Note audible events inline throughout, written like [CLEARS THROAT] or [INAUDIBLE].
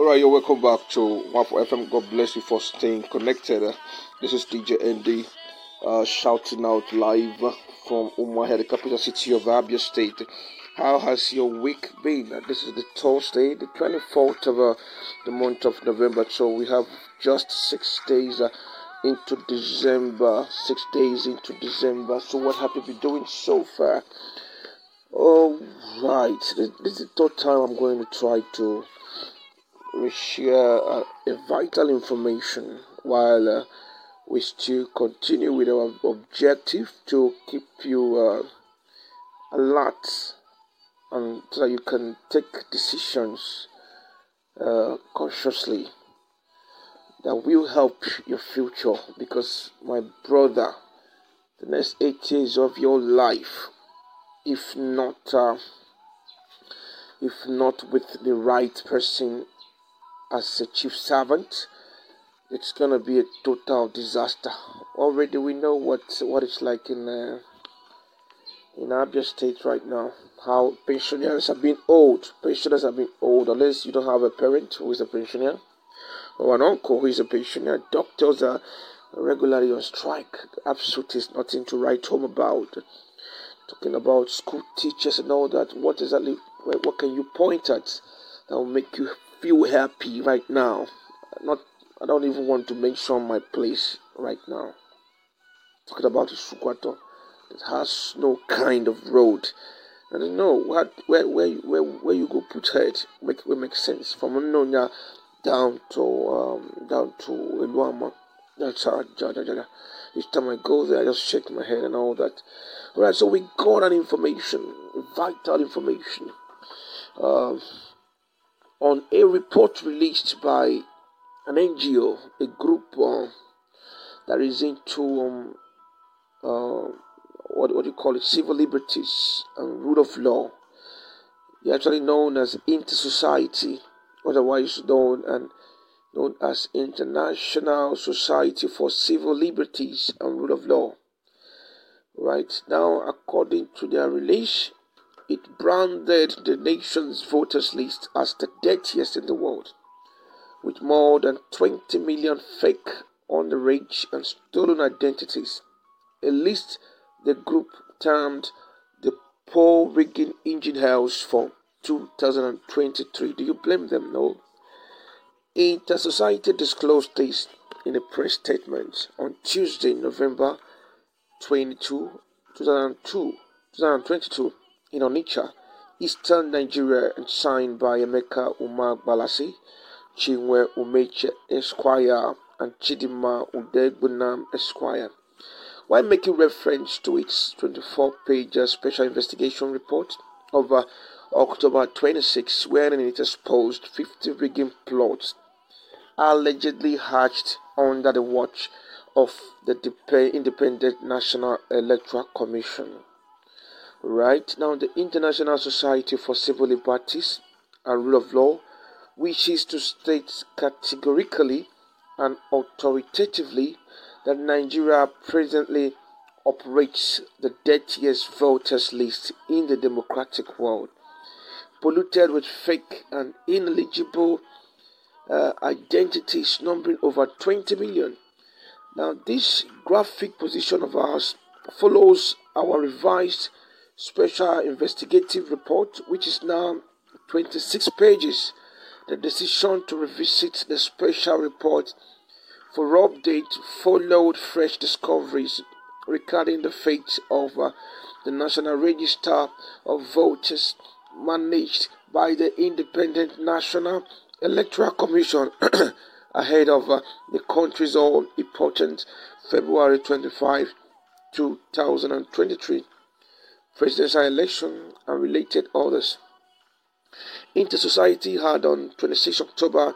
All right, you're welcome back to Waffle FM. God bless you for staying connected. This is DJ ND uh, shouting out live from Umuahia, the capital city of Abia State. How has your week been? This is the Thursday, the 24th of uh, the month of November. So we have just six days uh, into December. Six days into December. So what have you been doing so far? All right, this is the third time I'm going to try to we share uh, a vital information while uh, we still continue with our objective to keep you uh, alert and so you can take decisions uh, consciously that will help your future. Because my brother the next eight years of your life if not uh, if not with the right person as a chief servant, it's gonna be a total disaster. Already we know what what it's like in uh, in Abia State right now. How pensioners have been old. Pensioners have been old unless you don't have a parent who is a pensioner or an uncle who is a pensioner. Doctors are regularly on strike. Absolutely is nothing to write home about. Talking about school teachers and all that. What exactly? What can you point at that will make you feel happy right now. Not, I don't even want to mention my place right now. Talking about Sukwato, it has no kind of road. I don't know what, where, where, where, where you go put it make will make sense from Nonya down to um, down to Eluama. That's how each time I go there, I just shake my head and all that. All right, so we got an information, vital information. Um, on a report released by an NGO, a group uh, that is into um, uh, what, what do you call it, civil liberties and rule of law. They're actually known as Inter Society, otherwise known and known as International Society for Civil Liberties and Rule of Law. Right now, according to their release, it branded the nation's voters list as the dirtiest in the world, with more than 20 million fake, underage, and stolen identities. A list the group termed the Poll Rigging Engine House for 2023. Do you blame them? No. Inter Society disclosed this in a press statement on Tuesday, November 22, 2002, 2022 in Onitsha, eastern Nigeria, and signed by Emeka Umeagbalasi, Chinwe Umeche Esquire, and Chidimma Udegbunam Esquire. While making reference to its 24 page special investigation report of uh, October 26, wherein it exposed 50 rigging plots allegedly hatched under the watch of the Dep- Independent National Electoral Commission. Right now, the International Society for Civil Liberties and Rule of Law wishes to state categorically and authoritatively that Nigeria presently operates the dirtiest voters list in the democratic world. polluted with fake and ineligible uh, identities numbering over 20 million. Now, this graphic position of ours follows our revised special investigative report, which is now 26 pages. The decision to revisit the special report for update followed fresh discoveries regarding the fate of uh, the National Register of Voters managed by the Independent National Electoral Commission [CLEARS THROAT] ahead of uh, the country's own important February 25, 2023 presidential election and related others. Inter-Society had on 26 October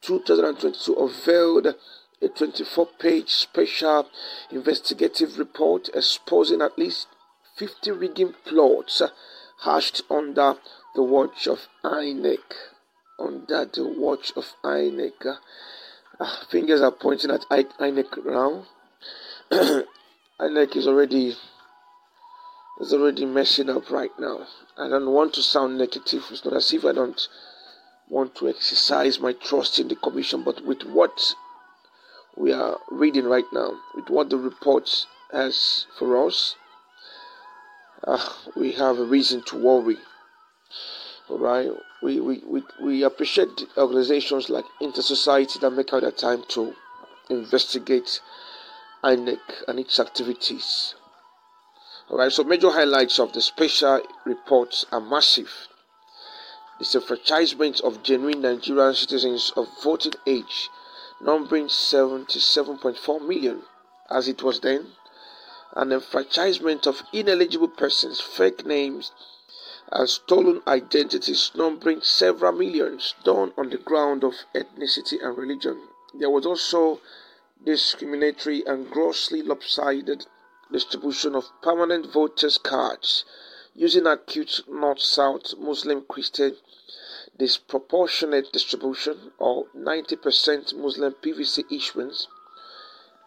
2022 unveiled a 24 page special investigative report exposing at least 50 rigging plots hatched under the watch of INEC. Under the watch of INEC. Uh, fingers are pointing at INEC now. [COUGHS] INEC is already is already messing up right now. I don't want to sound negative. It's not as if I don't want to exercise my trust in the commission, but with what we are reading right now, with what the report has for us, uh, we have a reason to worry. All right, we, we, we, we appreciate organizations like Inter-Society that make out the time to investigate INEC and its activities. All right, so major highlights of the special reports are massive disenfranchisement of genuine Nigerian citizens of voting age, numbering 77.4 million as it was then, and enfranchisement of ineligible persons, fake names, and stolen identities, numbering several millions, done on the ground of ethnicity and religion. There was also discriminatory and grossly lopsided distribution of permanent voters' cards using acute North South Muslim Christian disproportionate distribution or 90% Muslim PVC issuance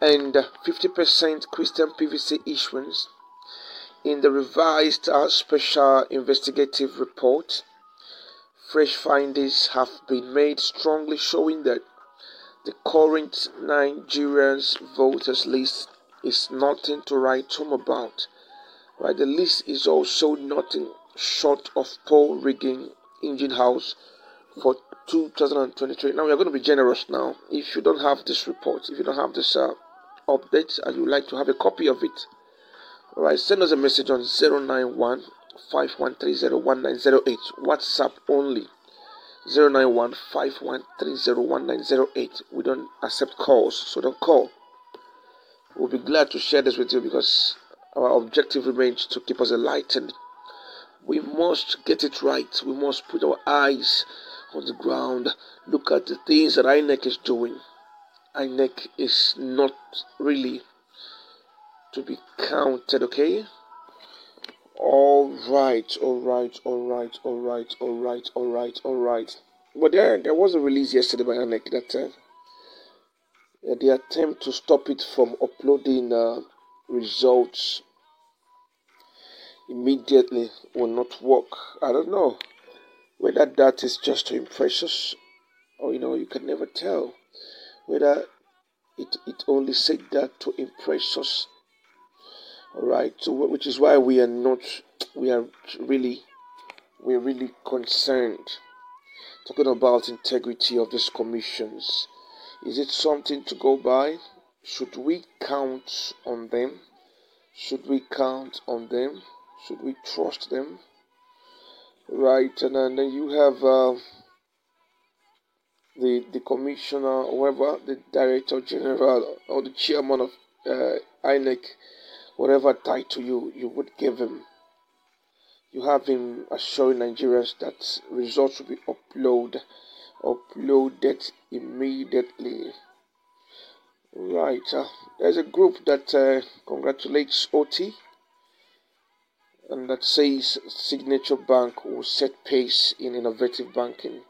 and 50% Christian PVC issuance in the revised uh, special investigative report. Fresh findings have been made strongly showing that the current Nigerians voters list is nothing to write home about Right, the list is also nothing short of poll rigging engine house for 2023. Now we are going to be generous now. If you don't have this report, if you don't have this uh, update, and you would like to have a copy of it, all right, send us a message on 091 51301908. WhatsApp only. 091 51301908. We don't accept calls, so don't call. We'll be glad to share this with you because our objective remains to keep us enlightened. We must get it right. We must put our eyes on the ground. Look at the things that INEC is doing. INEC is not really to be counted, okay? All right, all right, all right, all right, all right, all right, all right. But there, there was a release yesterday by INEC that uh, the attempt to stop it from uploading uh, results immediately will not work. I don't know whether that is just to impress us or you know you can never tell whether it, it only said that to impress us all right so which is why we are not we are really we're really concerned talking about integrity of these commissions is it something to go by should we count on them should we count on them should we trust them? Right, and then you have uh, the the commissioner, whoever the director general or the chairman of uh, INEC, whatever title you you would give him. You have him assuring Nigerians that results will be uploaded uploaded immediately. Right, uh, there's a group that uh, congratulates Otti and that says Signature Bank will set pace in innovative banking.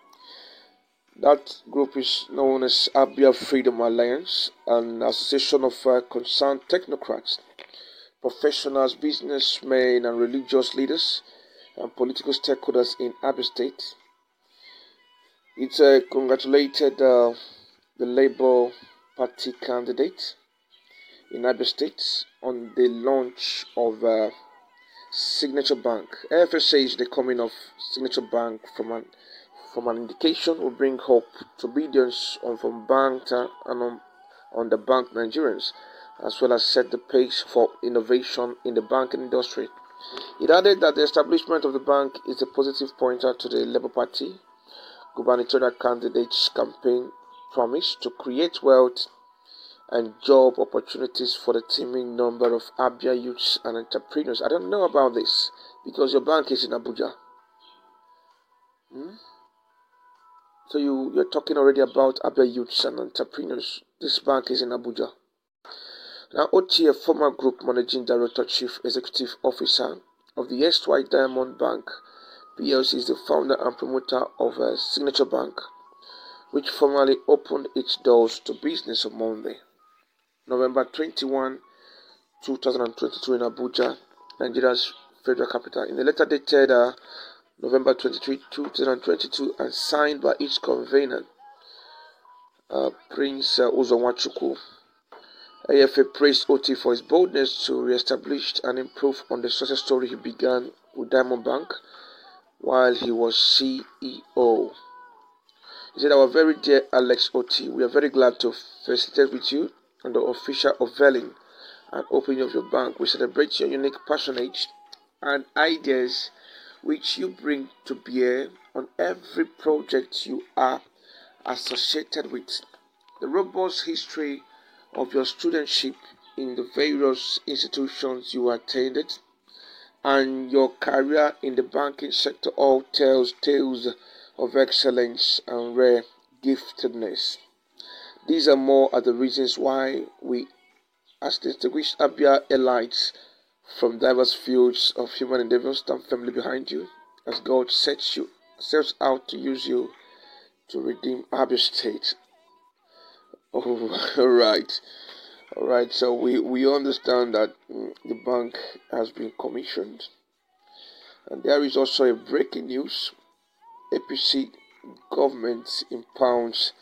That group is known as Abia Freedom Alliance, an association of uh, concerned technocrats, professionals, businessmen, and religious leaders and political stakeholders in Abia State. It uh, congratulated uh, the Labour Party candidate in Abia State on the launch of uh, Signature Bank. AFS says the coming of Signature Bank from an from an indication will bring hope to billions on from bank and on, on the bank Nigerians, as well as set the pace for innovation in the banking industry. It added that the establishment of the bank is a positive pointer to the Labour Party gubernatorial candidate's campaign promised to create wealth and job opportunities for the teeming number of Abia youths and entrepreneurs. I don't know about this because your bank is in Abuja. Hmm? So you, you're talking already about Abia youths and entrepreneurs. This bank is in Abuja. Now, OTF, former group managing director, chief executive officer of the SY Diamond Bank PLC, is the founder and promoter of a Signature Bank, which formally opened its doors to business on Monday. November 21, 2022 in Abuja, Nigeria's federal capital. In a letter dated uh, November 23, 2022 and signed by its convener, uh, Prince uh, Uzonwachuku. AFA praised Otti for his boldness to re-establish and improve on the success story he began with Diamond Bank while he was CEO. He said, Our very dear Alex Otti, we are very glad to facilitate with you on the official unveiling and opening of your bank. We celebrate your unique patronage and ideas which you bring to bear on every project you are associated with. The robust history of your studentship in the various institutions you attended and your career in the banking sector all tells tales of excellence and rare giftedness. These are more are the reasons why we, as distinguished Abia elites from diverse fields of human endeavor, stand firmly behind you as God sets you sets out to use you to redeem Abia State. Oh, [LAUGHS] all right. All right, so we, we understand that mm, the bank has been commissioned. And there is also a breaking news. APC government impounds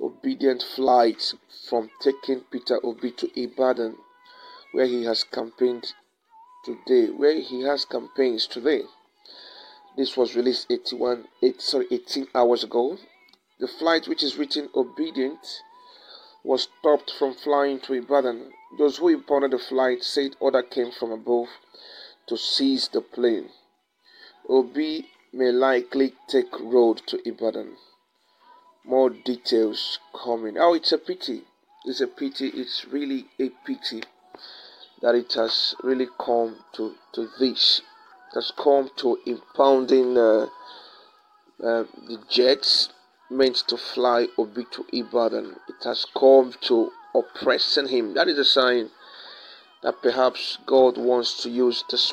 Obidient flights from taking Peter Obi to Ibadan, where he has campaigned today, where he has campaigns today. This was released 81, 8, sorry, 18 hours ago. The flight, which is written Obidient, was stopped from flying to Ibadan. Those who impounded the flight said order came from above to seize the plane. Obi may likely take road to Ibadan more details coming. Oh, it's a pity. It's a pity. It's really a pity that it has really come to, to this. It has come to impounding uh, uh, the jets meant to fly or Obi to Ibadan. It has come to oppressing him. That is a sign that perhaps God wants to use this